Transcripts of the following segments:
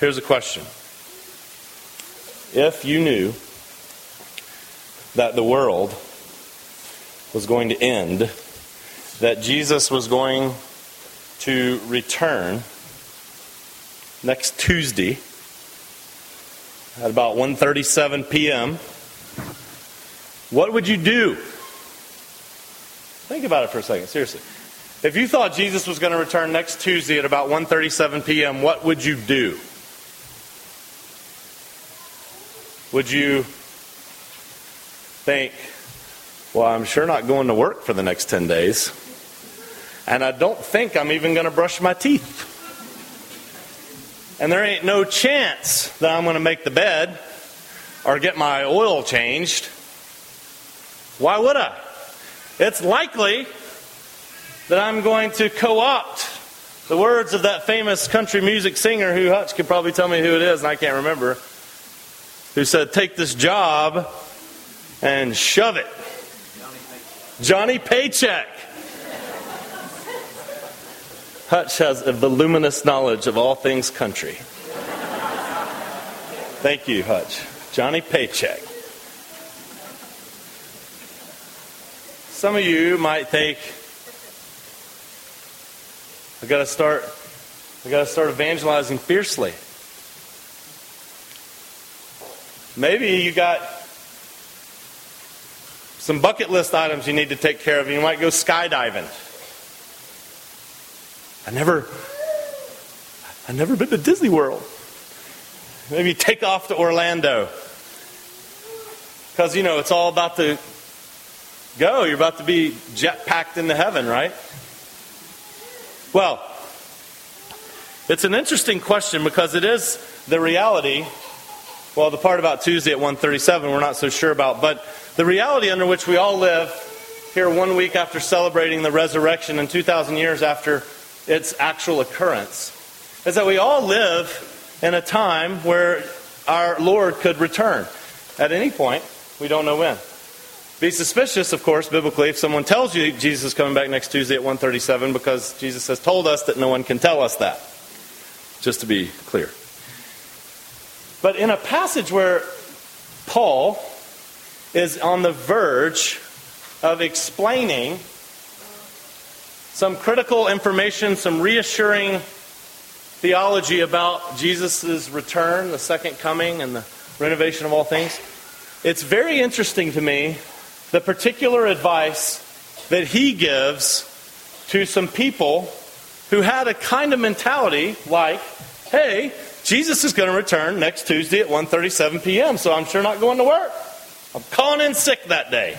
Here's a question If you knew that the world was going to end, that Jesus was going to return next Tuesday at about 1:37 p.m. What would you do? Think about it for a second, seriously. If you thought Jesus was going to return next Tuesday at about 1:37 p.m., what would you do? Would you think, well, I'm sure not going to work for the next 10 days. And I don't think I'm even going to brush my teeth. And there ain't no chance that I'm going to make the bed or get my oil changed. Why would I? It's likely that I'm going to co opt the words of that famous country music singer who Hutch could probably tell me who it is, and I can't remember, who said, Take this job and shove it. Johnny Paycheck. Hutch has a voluminous knowledge of all things country. Thank you, Hutch. Johnny Paycheck. Some of you might think, I gotta start I gotta start evangelizing fiercely. Maybe you got some bucket list items you need to take care of. You might go skydiving. I never, I've never been to Disney World. Maybe take off to Orlando. Because, you know, it's all about to go. You're about to be jet packed into heaven, right? Well, it's an interesting question because it is the reality. Well, the part about Tuesday at 137 we're not so sure about, but the reality under which we all live here one week after celebrating the resurrection and 2,000 years after its actual occurrence is that we all live in a time where our Lord could return at any point. We don't know when. Be suspicious, of course, biblically, if someone tells you Jesus is coming back next Tuesday at 137 because Jesus has told us that no one can tell us that. Just to be clear. But in a passage where Paul is on the verge of explaining some critical information, some reassuring theology about Jesus' return, the second coming, and the renovation of all things. It's very interesting to me the particular advice that he gives to some people who had a kind of mentality like, hey, Jesus is going to return next Tuesday at 1:37 p.m., so I'm sure not going to work. I'm calling in sick that day.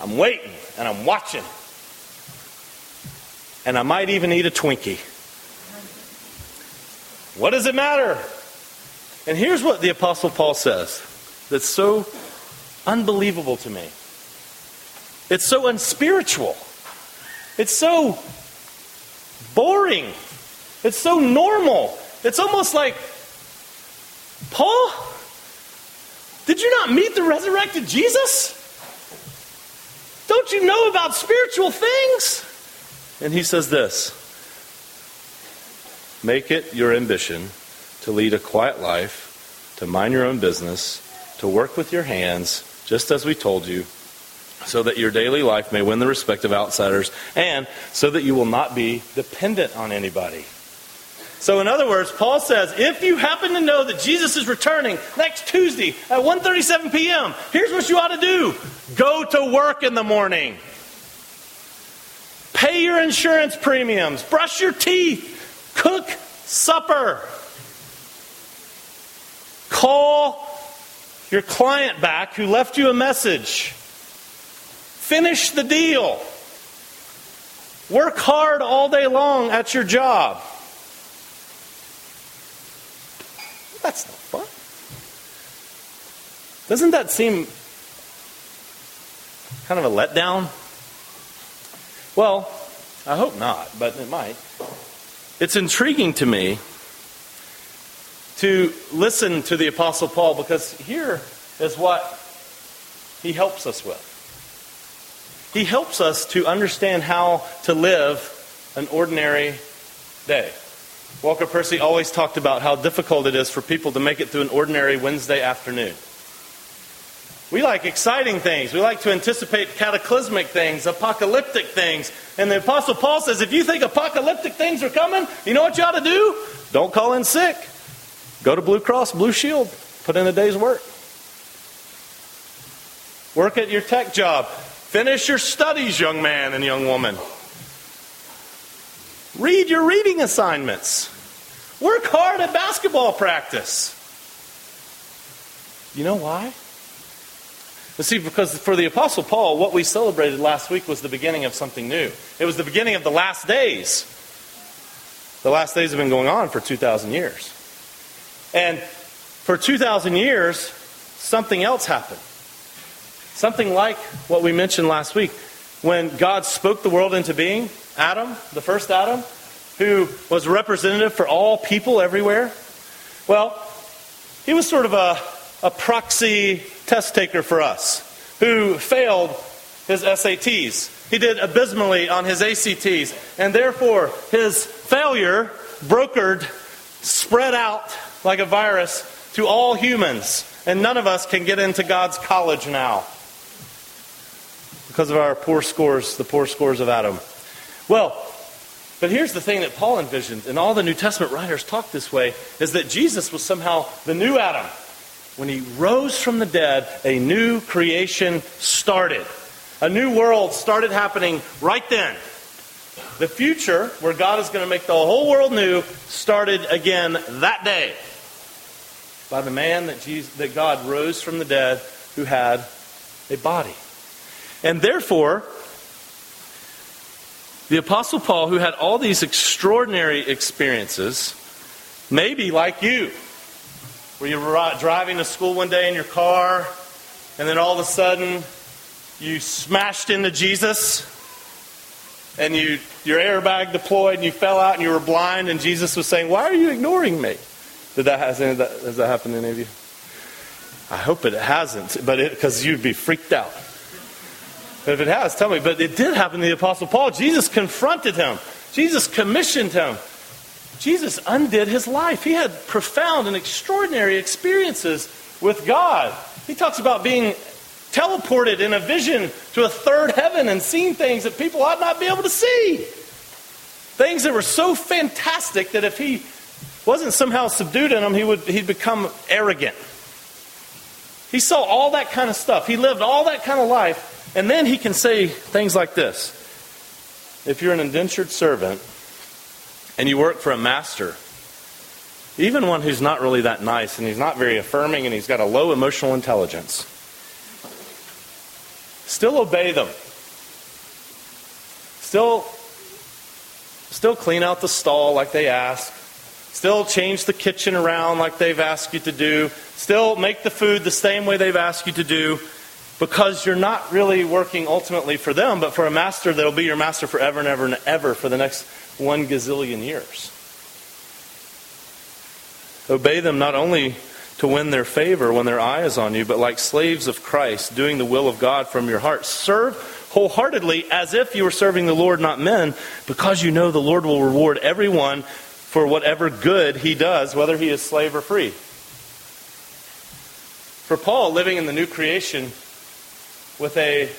I'm waiting and I'm watching. And I might even eat a Twinkie. What does it matter? And here's what the Apostle Paul says that's so unbelievable to me. It's so unspiritual. It's so boring. It's so normal. It's almost like, Paul, did you not meet the resurrected Jesus? Don't you know about spiritual things? And he says this Make it your ambition to lead a quiet life, to mind your own business, to work with your hands, just as we told you, so that your daily life may win the respect of outsiders, and so that you will not be dependent on anybody. So in other words, Paul says, if you happen to know that Jesus is returning next Tuesday at 1:37 p.m., here's what you ought to do. Go to work in the morning. Pay your insurance premiums, brush your teeth, cook supper. Call your client back who left you a message. Finish the deal. Work hard all day long at your job. That's no fun. Doesn't that seem kind of a letdown? Well, I hope not, but it might. It's intriguing to me to listen to the Apostle Paul because here is what he helps us with. He helps us to understand how to live an ordinary day. Walker Percy always talked about how difficult it is for people to make it through an ordinary Wednesday afternoon. We like exciting things. We like to anticipate cataclysmic things, apocalyptic things. And the Apostle Paul says if you think apocalyptic things are coming, you know what you ought to do? Don't call in sick. Go to Blue Cross, Blue Shield, put in a day's work. Work at your tech job. Finish your studies, young man and young woman. Read your reading assignments. Work hard at basketball practice. You know why? But see, because for the Apostle Paul, what we celebrated last week was the beginning of something new. It was the beginning of the last days. The last days have been going on for 2,000 years. And for 2,000 years, something else happened. Something like what we mentioned last week. When God spoke the world into being, Adam, the first Adam, who was representative for all people everywhere, well, he was sort of a, a proxy test taker for us who failed his SATs. He did abysmally on his ACTs, and therefore his failure brokered, spread out like a virus to all humans. And none of us can get into God's college now because of our poor scores, the poor scores of Adam. Well, but here's the thing that Paul envisioned, and all the New Testament writers talk this way, is that Jesus was somehow the new Adam. When he rose from the dead, a new creation started. A new world started happening right then. The future, where God is going to make the whole world new, started again that day by the man that, Jesus, that God rose from the dead who had a body. And therefore, the Apostle Paul, who had all these extraordinary experiences, maybe like you, where you were driving to school one day in your car, and then all of a sudden you smashed into Jesus, and you, your airbag deployed, and you fell out, and you were blind, and Jesus was saying, Why are you ignoring me? Did that, has, that, has that happened to any of you? I hope it hasn't, but because you'd be freaked out. If it has, tell me. But it did happen to the Apostle Paul. Jesus confronted him, Jesus commissioned him. Jesus undid his life. He had profound and extraordinary experiences with God. He talks about being teleported in a vision to a third heaven and seeing things that people ought not be able to see. Things that were so fantastic that if he wasn't somehow subdued in them, he would he'd become arrogant. He saw all that kind of stuff. He lived all that kind of life and then he can say things like this If you're an indentured servant and you work for a master, even one who's not really that nice and he's not very affirming and he's got a low emotional intelligence, still obey them. Still, still clean out the stall like they ask. Still change the kitchen around like they've asked you to do. Still make the food the same way they've asked you to do because you're not really working ultimately for them, but for a master that'll be your master forever and ever and ever for the next one gazillion years. Obey them not only to win their favor when their eye is on you, but like slaves of Christ, doing the will of God from your heart. Serve wholeheartedly as if you were serving the Lord, not men, because you know the Lord will reward everyone for whatever good he does, whether he is slave or free. For Paul, living in the new creation, with a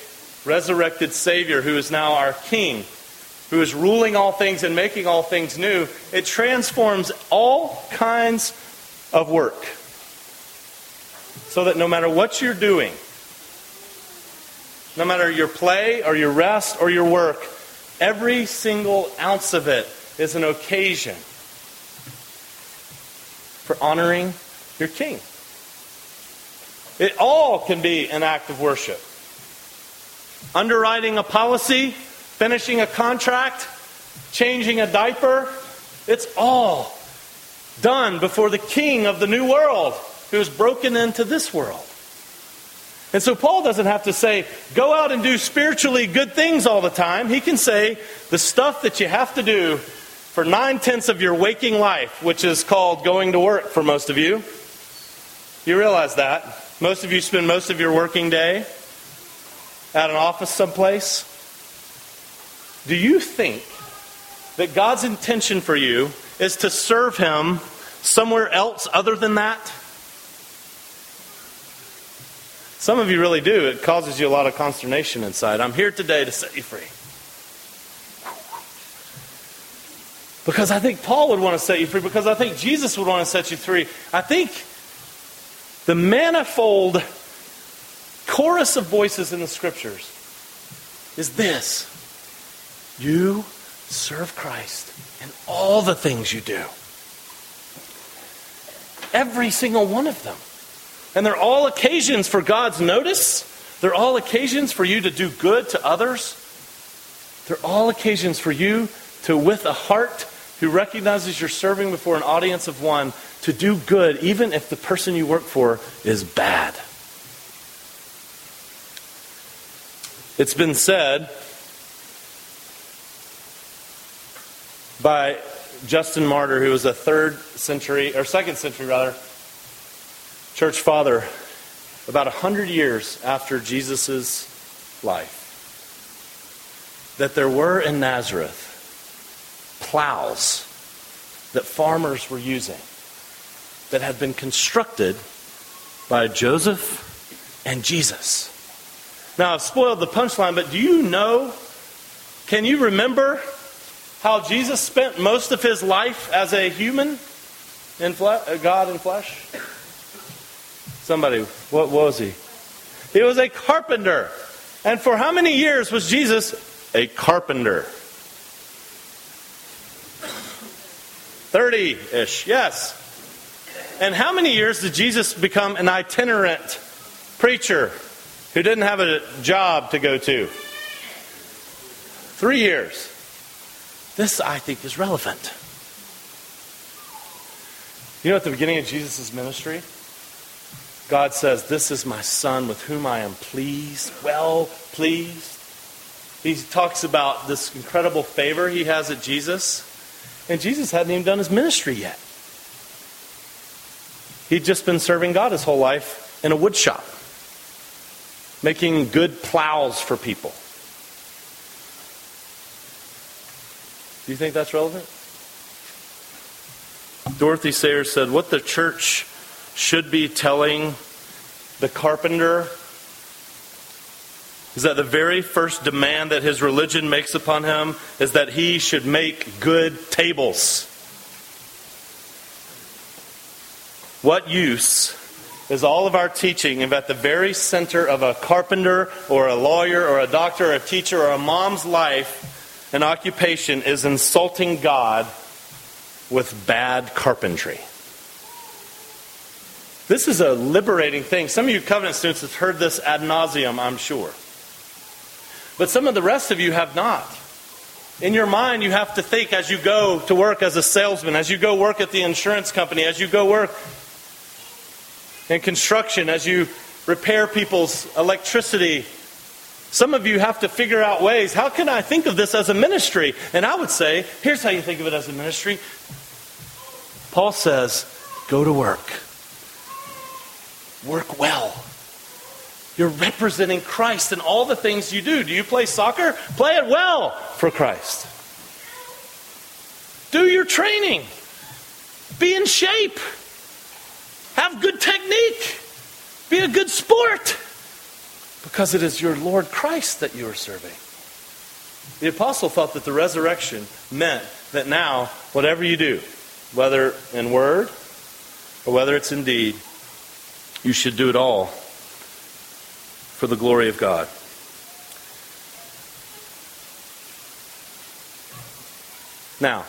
resurrected Savior who is now our King, who is ruling all things and making all things new, it transforms all kinds of work. So that no matter what you're doing, no matter your play or your rest or your work, every single ounce of it is an occasion for honoring your King. It all can be an act of worship underwriting a policy, finishing a contract, changing a diaper. It's all done before the king of the new world who's broken into this world. And so Paul doesn't have to say, go out and do spiritually good things all the time. He can say, the stuff that you have to do for nine tenths of your waking life, which is called going to work for most of you. You realize that. Most of you spend most of your working day at an office someplace? Do you think that God's intention for you is to serve Him somewhere else other than that? Some of you really do. It causes you a lot of consternation inside. I'm here today to set you free. Because I think Paul would want to set you free, because I think Jesus would want to set you free. I think the manifold chorus of voices in the scriptures is this you serve Christ in all the things you do. Every single one of them. And they're all occasions for God's notice. They're all occasions for you to do good to others. They're all occasions for you to, with a heart who recognizes you're serving before an audience of one, to do good, even if the person you work for is bad. It's been said by Justin Martyr, who was a third century, or second century rather, church father, about a hundred years after Jesus' life, that there were in Nazareth plows that farmers were using that had been constructed by Joseph and Jesus. Now, I've spoiled the punchline, but do you know? Can you remember how Jesus spent most of his life as a human in flesh, uh, God in flesh? Somebody, what was he? He was a carpenter. And for how many years was Jesus a carpenter? 30 ish, yes. And how many years did Jesus become an itinerant preacher who didn't have a job to go to? Three years. This, I think, is relevant. You know, at the beginning of Jesus' ministry, God says, This is my son with whom I am pleased, well pleased. He talks about this incredible favor he has at Jesus. And Jesus hadn't even done his ministry yet. He'd just been serving God his whole life in a wood shop, making good plows for people. Do you think that's relevant? Dorothy Sayers said, What the church should be telling the carpenter is that the very first demand that his religion makes upon him is that he should make good tables. What use is all of our teaching if at the very center of a carpenter or a lawyer or a doctor or a teacher or a mom's life, an occupation is insulting God with bad carpentry? This is a liberating thing. Some of you covenant students have heard this ad nauseum, I'm sure. But some of the rest of you have not. In your mind, you have to think as you go to work as a salesman, as you go work at the insurance company, as you go work in construction, as you repair people's electricity. Some of you have to figure out ways how can I think of this as a ministry? And I would say, here's how you think of it as a ministry. Paul says, go to work, work well. You're representing Christ in all the things you do. Do you play soccer? Play it well for Christ. Do your training. Be in shape. Have good technique. Be a good sport. Because it is your Lord Christ that you are serving. The apostle thought that the resurrection meant that now, whatever you do, whether in word or whether it's in deed, you should do it all for the glory of God. Now,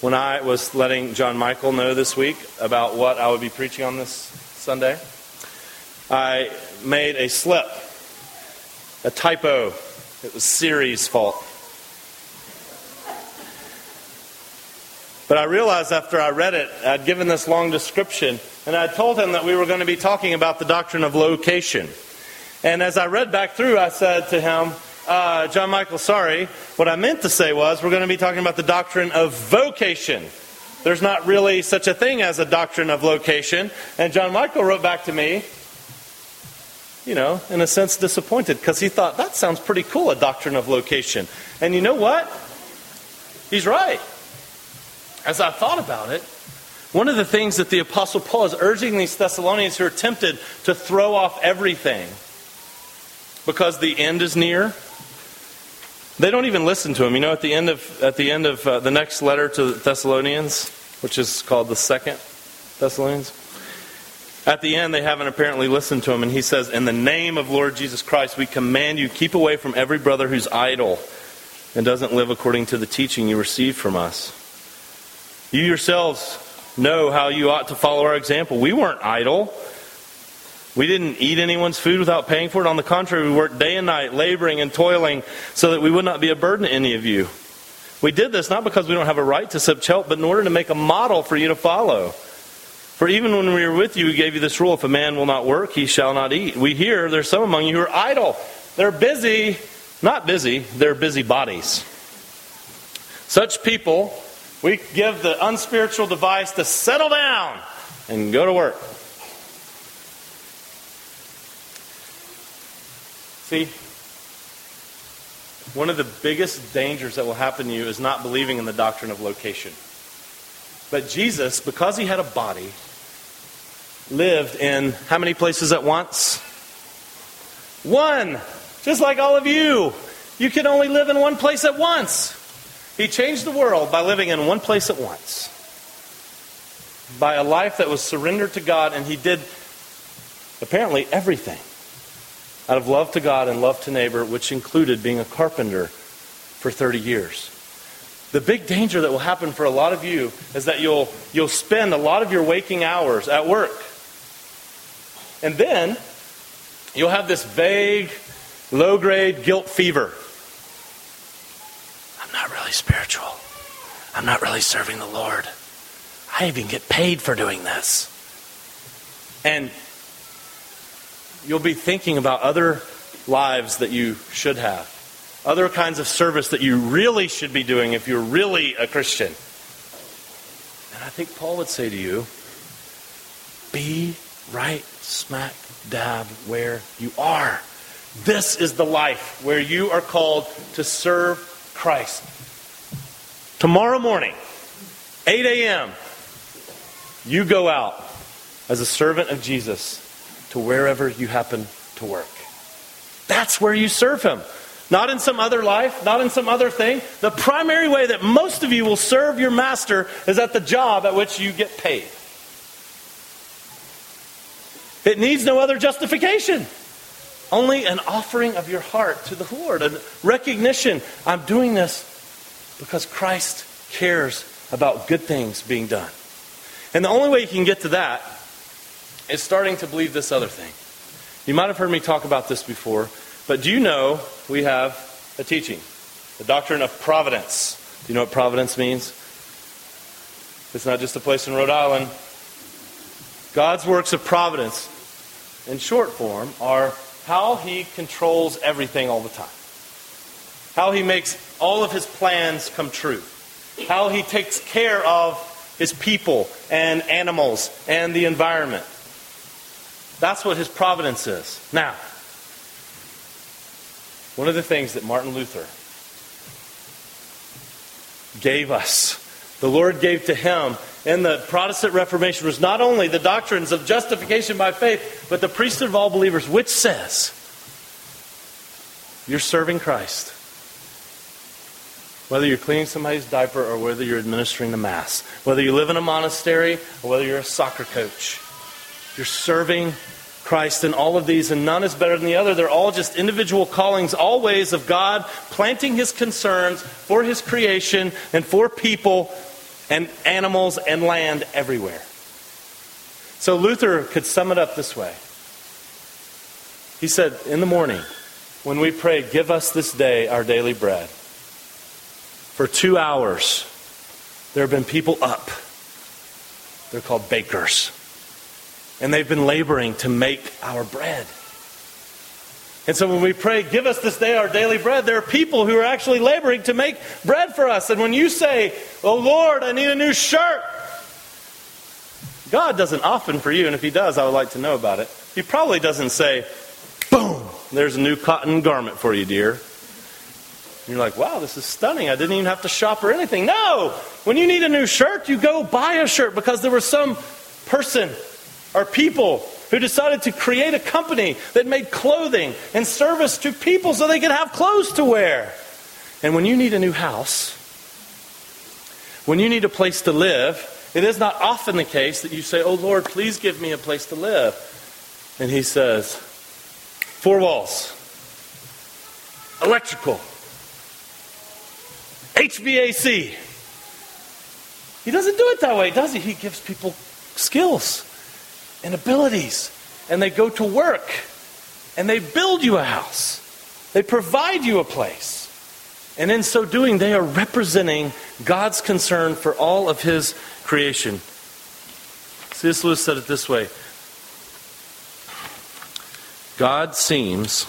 when I was letting John Michael know this week about what I would be preaching on this Sunday, I made a slip, a typo. It was Siri's fault. But I realized after I read it, I'd given this long description, and I told him that we were going to be talking about the doctrine of location. And as I read back through, I said to him, uh, John Michael, sorry. What I meant to say was we're going to be talking about the doctrine of vocation. There's not really such a thing as a doctrine of location. And John Michael wrote back to me, you know, in a sense disappointed because he thought that sounds pretty cool, a doctrine of location. And you know what? He's right. as I thought about it, one of the things that the Apostle Paul is urging these Thessalonians who are tempted to throw off everything because the end is near, they don't even listen to him. You know, at the end of, at the, end of uh, the next letter to the Thessalonians, which is called the second Thessalonians, at the end, they haven't apparently listened to him, and he says, In the name of Lord Jesus Christ, we command you, keep away from every brother who's idle and doesn't live according to the teaching you received from us. You yourselves know how you ought to follow our example. We weren't idle. We didn't eat anyone's food without paying for it. On the contrary, we worked day and night, laboring and toiling, so that we would not be a burden to any of you. We did this not because we don't have a right to such help, but in order to make a model for you to follow. For even when we were with you, we gave you this rule if a man will not work, he shall not eat. We hear there's some among you who are idle. They're busy, not busy, they're busy bodies. Such people, we give the unspiritual device to settle down and go to work. See, one of the biggest dangers that will happen to you is not believing in the doctrine of location. But Jesus, because he had a body, lived in how many places at once? One. Just like all of you. You can only live in one place at once. He changed the world by living in one place at once. By a life that was surrendered to God, and he did apparently everything out of love to God and love to neighbor, which included being a carpenter for 30 years. The big danger that will happen for a lot of you is that you'll, you'll spend a lot of your waking hours at work. And then you'll have this vague, low grade guilt fever. I'm not really spiritual. I'm not really serving the Lord. I even get paid for doing this. And you'll be thinking about other lives that you should have, other kinds of service that you really should be doing if you're really a Christian. And I think Paul would say to you be right smack dab where you are. This is the life where you are called to serve Christ. Tomorrow morning, 8 a.m., you go out as a servant of Jesus to wherever you happen to work. That's where you serve Him. Not in some other life, not in some other thing. The primary way that most of you will serve your master is at the job at which you get paid. It needs no other justification. Only an offering of your heart to the Lord, a recognition I'm doing this because Christ cares about good things being done. And the only way you can get to that is starting to believe this other thing. You might have heard me talk about this before, but do you know we have a teaching, the doctrine of providence? Do you know what providence means? It's not just a place in Rhode Island. God's works of providence, in short form, are how He controls everything all the time, how He makes all of His plans come true, how He takes care of His people and animals and the environment. That's what his providence is. Now, one of the things that Martin Luther gave us, the Lord gave to him in the Protestant Reformation, was not only the doctrines of justification by faith, but the priesthood of all believers, which says you're serving Christ. Whether you're cleaning somebody's diaper or whether you're administering the Mass, whether you live in a monastery or whether you're a soccer coach, you're serving Christ in all of these, and none is better than the other. They're all just individual callings, all ways of God planting his concerns for his creation and for people and animals and land everywhere. So Luther could sum it up this way. He said, In the morning, when we pray, Give us this day our daily bread, for two hours, there have been people up. They're called bakers and they've been laboring to make our bread. And so when we pray, give us this day our daily bread, there are people who are actually laboring to make bread for us. And when you say, Oh Lord, I need a new shirt, God doesn't often for you, and if He does, I would like to know about it. He probably doesn't say, Boom, there's a new cotton garment for you, dear. And you're like, wow, this is stunning. I didn't even have to shop or anything. No! When you need a new shirt, you go buy a shirt because there was some person or people who decided to create a company that made clothing and service to people so they could have clothes to wear. And when you need a new house, when you need a place to live, it is not often the case that you say, Oh Lord, please give me a place to live. And He says, Four walls, electrical, HVAC. He doesn't do it that way, does he? He gives people skills and abilities, and they go to work, and they build you a house, they provide you a place. And in so doing, they are representing God's concern for all of His creation. C.S. Lewis said it this way God seems,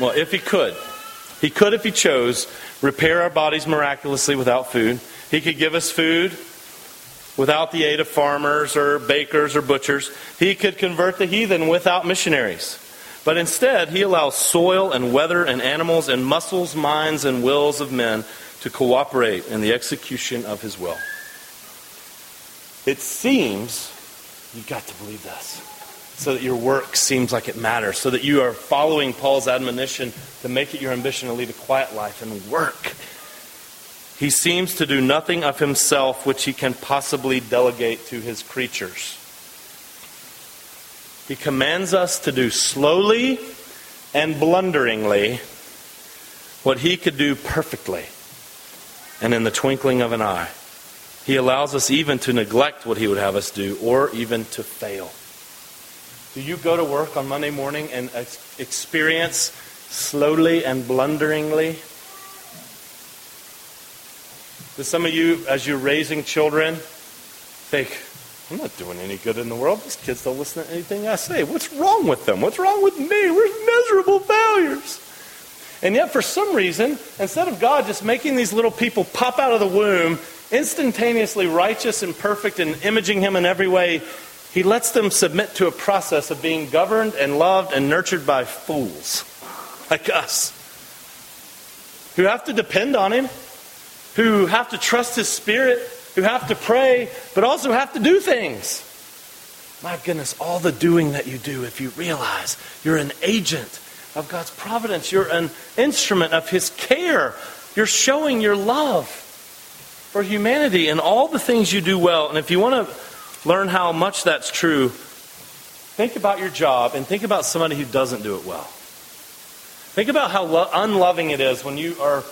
well, if He could, He could, if He chose, repair our bodies miraculously without food. He could give us food without the aid of farmers or bakers or butchers. He could convert the heathen without missionaries. But instead, he allows soil and weather and animals and muscles, minds, and wills of men to cooperate in the execution of his will. It seems, you've got to believe this, so that your work seems like it matters, so that you are following Paul's admonition to make it your ambition to lead a quiet life and work. He seems to do nothing of himself which he can possibly delegate to his creatures. He commands us to do slowly and blunderingly what he could do perfectly and in the twinkling of an eye. He allows us even to neglect what he would have us do or even to fail. Do you go to work on Monday morning and experience slowly and blunderingly? Do some of you, as you're raising children, think, I'm not doing any good in the world. These kids don't listen to anything I say. What's wrong with them? What's wrong with me? We're miserable failures. And yet, for some reason, instead of God just making these little people pop out of the womb, instantaneously righteous and perfect and imaging Him in every way, He lets them submit to a process of being governed and loved and nurtured by fools like us who have to depend on Him, who have to trust His Spirit who have to pray, but also have to do things. My goodness, all the doing that you do, if you realize you're an agent of God's providence, you're an instrument of His care, you're showing your love for humanity and all the things you do well. And if you want to learn how much that's true, think about your job and think about somebody who doesn't do it well. Think about how lo- unloving it is when you are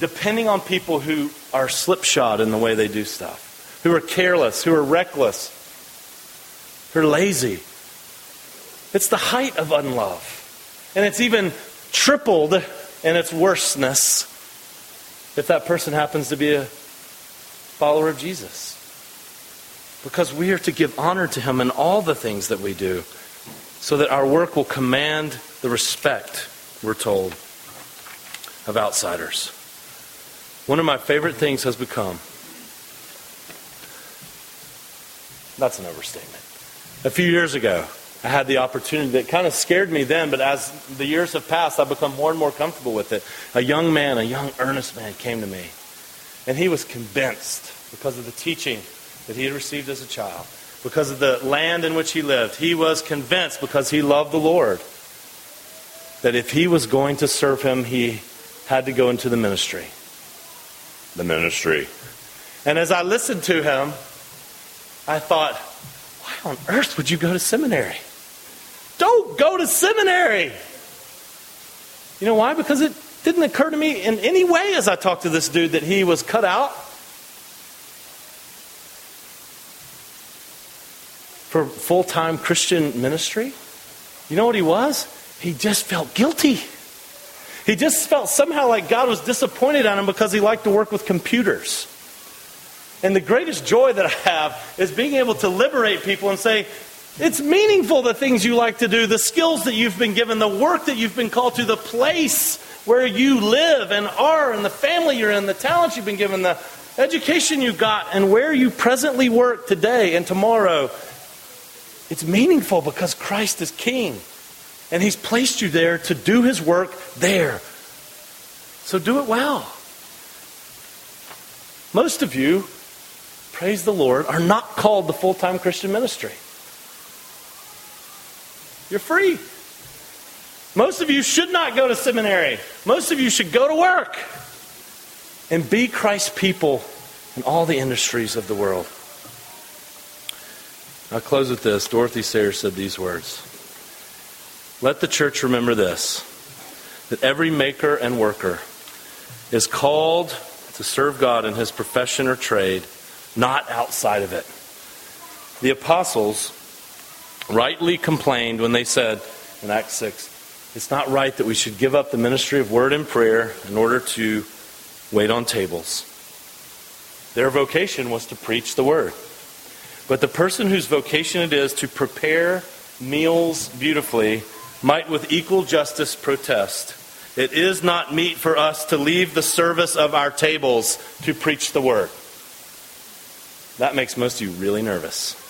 depending on people who are slipshod in the way they do stuff, who are careless, who are reckless, who are lazy. It's the height of unlove. And it's even tripled in its worseness if that person happens to be a follower of Jesus. Because we are to give honor to him in all the things that we do so that our work will command the respect, we're told, of outsiders. One of my favorite things has become that's an overstatement. A few years ago, I had the opportunity that kind of scared me then, but as the years have passed, I've become more and more comfortable with it. A young man, a young earnest man, came to me, and he was convinced because of the teaching that he had received as a child, because of the land in which he lived. He was convinced because he loved the Lord that if he was going to serve him, he had to go into the ministry the ministry. And as I listened to him, I thought, why on earth would you go to seminary? Don't go to seminary. You know why? Because it didn't occur to me in any way as I talked to this dude that he was cut out for full time Christian ministry. You know what he was? He just felt guilty. He just felt somehow like God was disappointed on him because he liked to work with computers. And the greatest joy that I have is being able to liberate people and say, it's meaningful the things you like to do, the skills that you've been given, the work that you've been called to, the place where you live and are, and the family you're in, the talents you've been given, the education you got, and where you presently work today and tomorrow. It's meaningful because Christ is King. And He's placed you there to do His work there. So do it well. Most of you, praise the Lord, are not called to full time Christian ministry. You're free. Most of you should not go to seminary. Most of you should go to work and be Christ's people in all the industries of the world. I'll close with this. Dorothy Sayers said these words Let the church remember this that every maker and worker is called to serve God in his profession or trade, not outside of it. The apostles rightly complained when they said in Acts 6, it's not right that we should give up the ministry of word and prayer in order to wait on tables. Their vocation was to preach the word. But the person whose vocation it is to prepare meals beautifully might with equal justice protest. It is not meet for us to leave the service of our tables to preach the word. That makes most of you really nervous.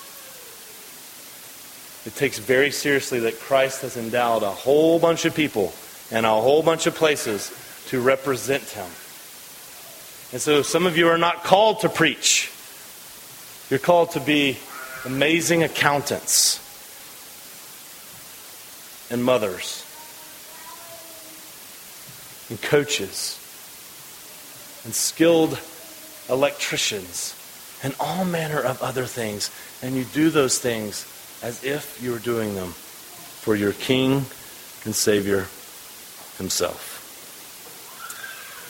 It takes very seriously that Christ has endowed a whole bunch of people and a whole bunch of places to represent him. And so some of you are not called to preach. You're called to be amazing accountants and mothers and coaches and skilled electricians and all manner of other things. And you do those things as if you were doing them for your King and Savior Himself.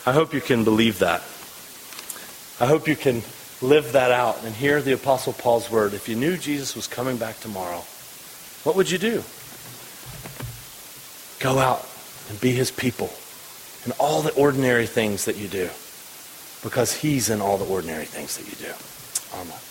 I hope you can believe that. I hope you can live that out and hear the Apostle Paul's word. If you knew Jesus was coming back tomorrow, what would you do? Go out and be his people in all the ordinary things that you do because he's in all the ordinary things that you do. Amen.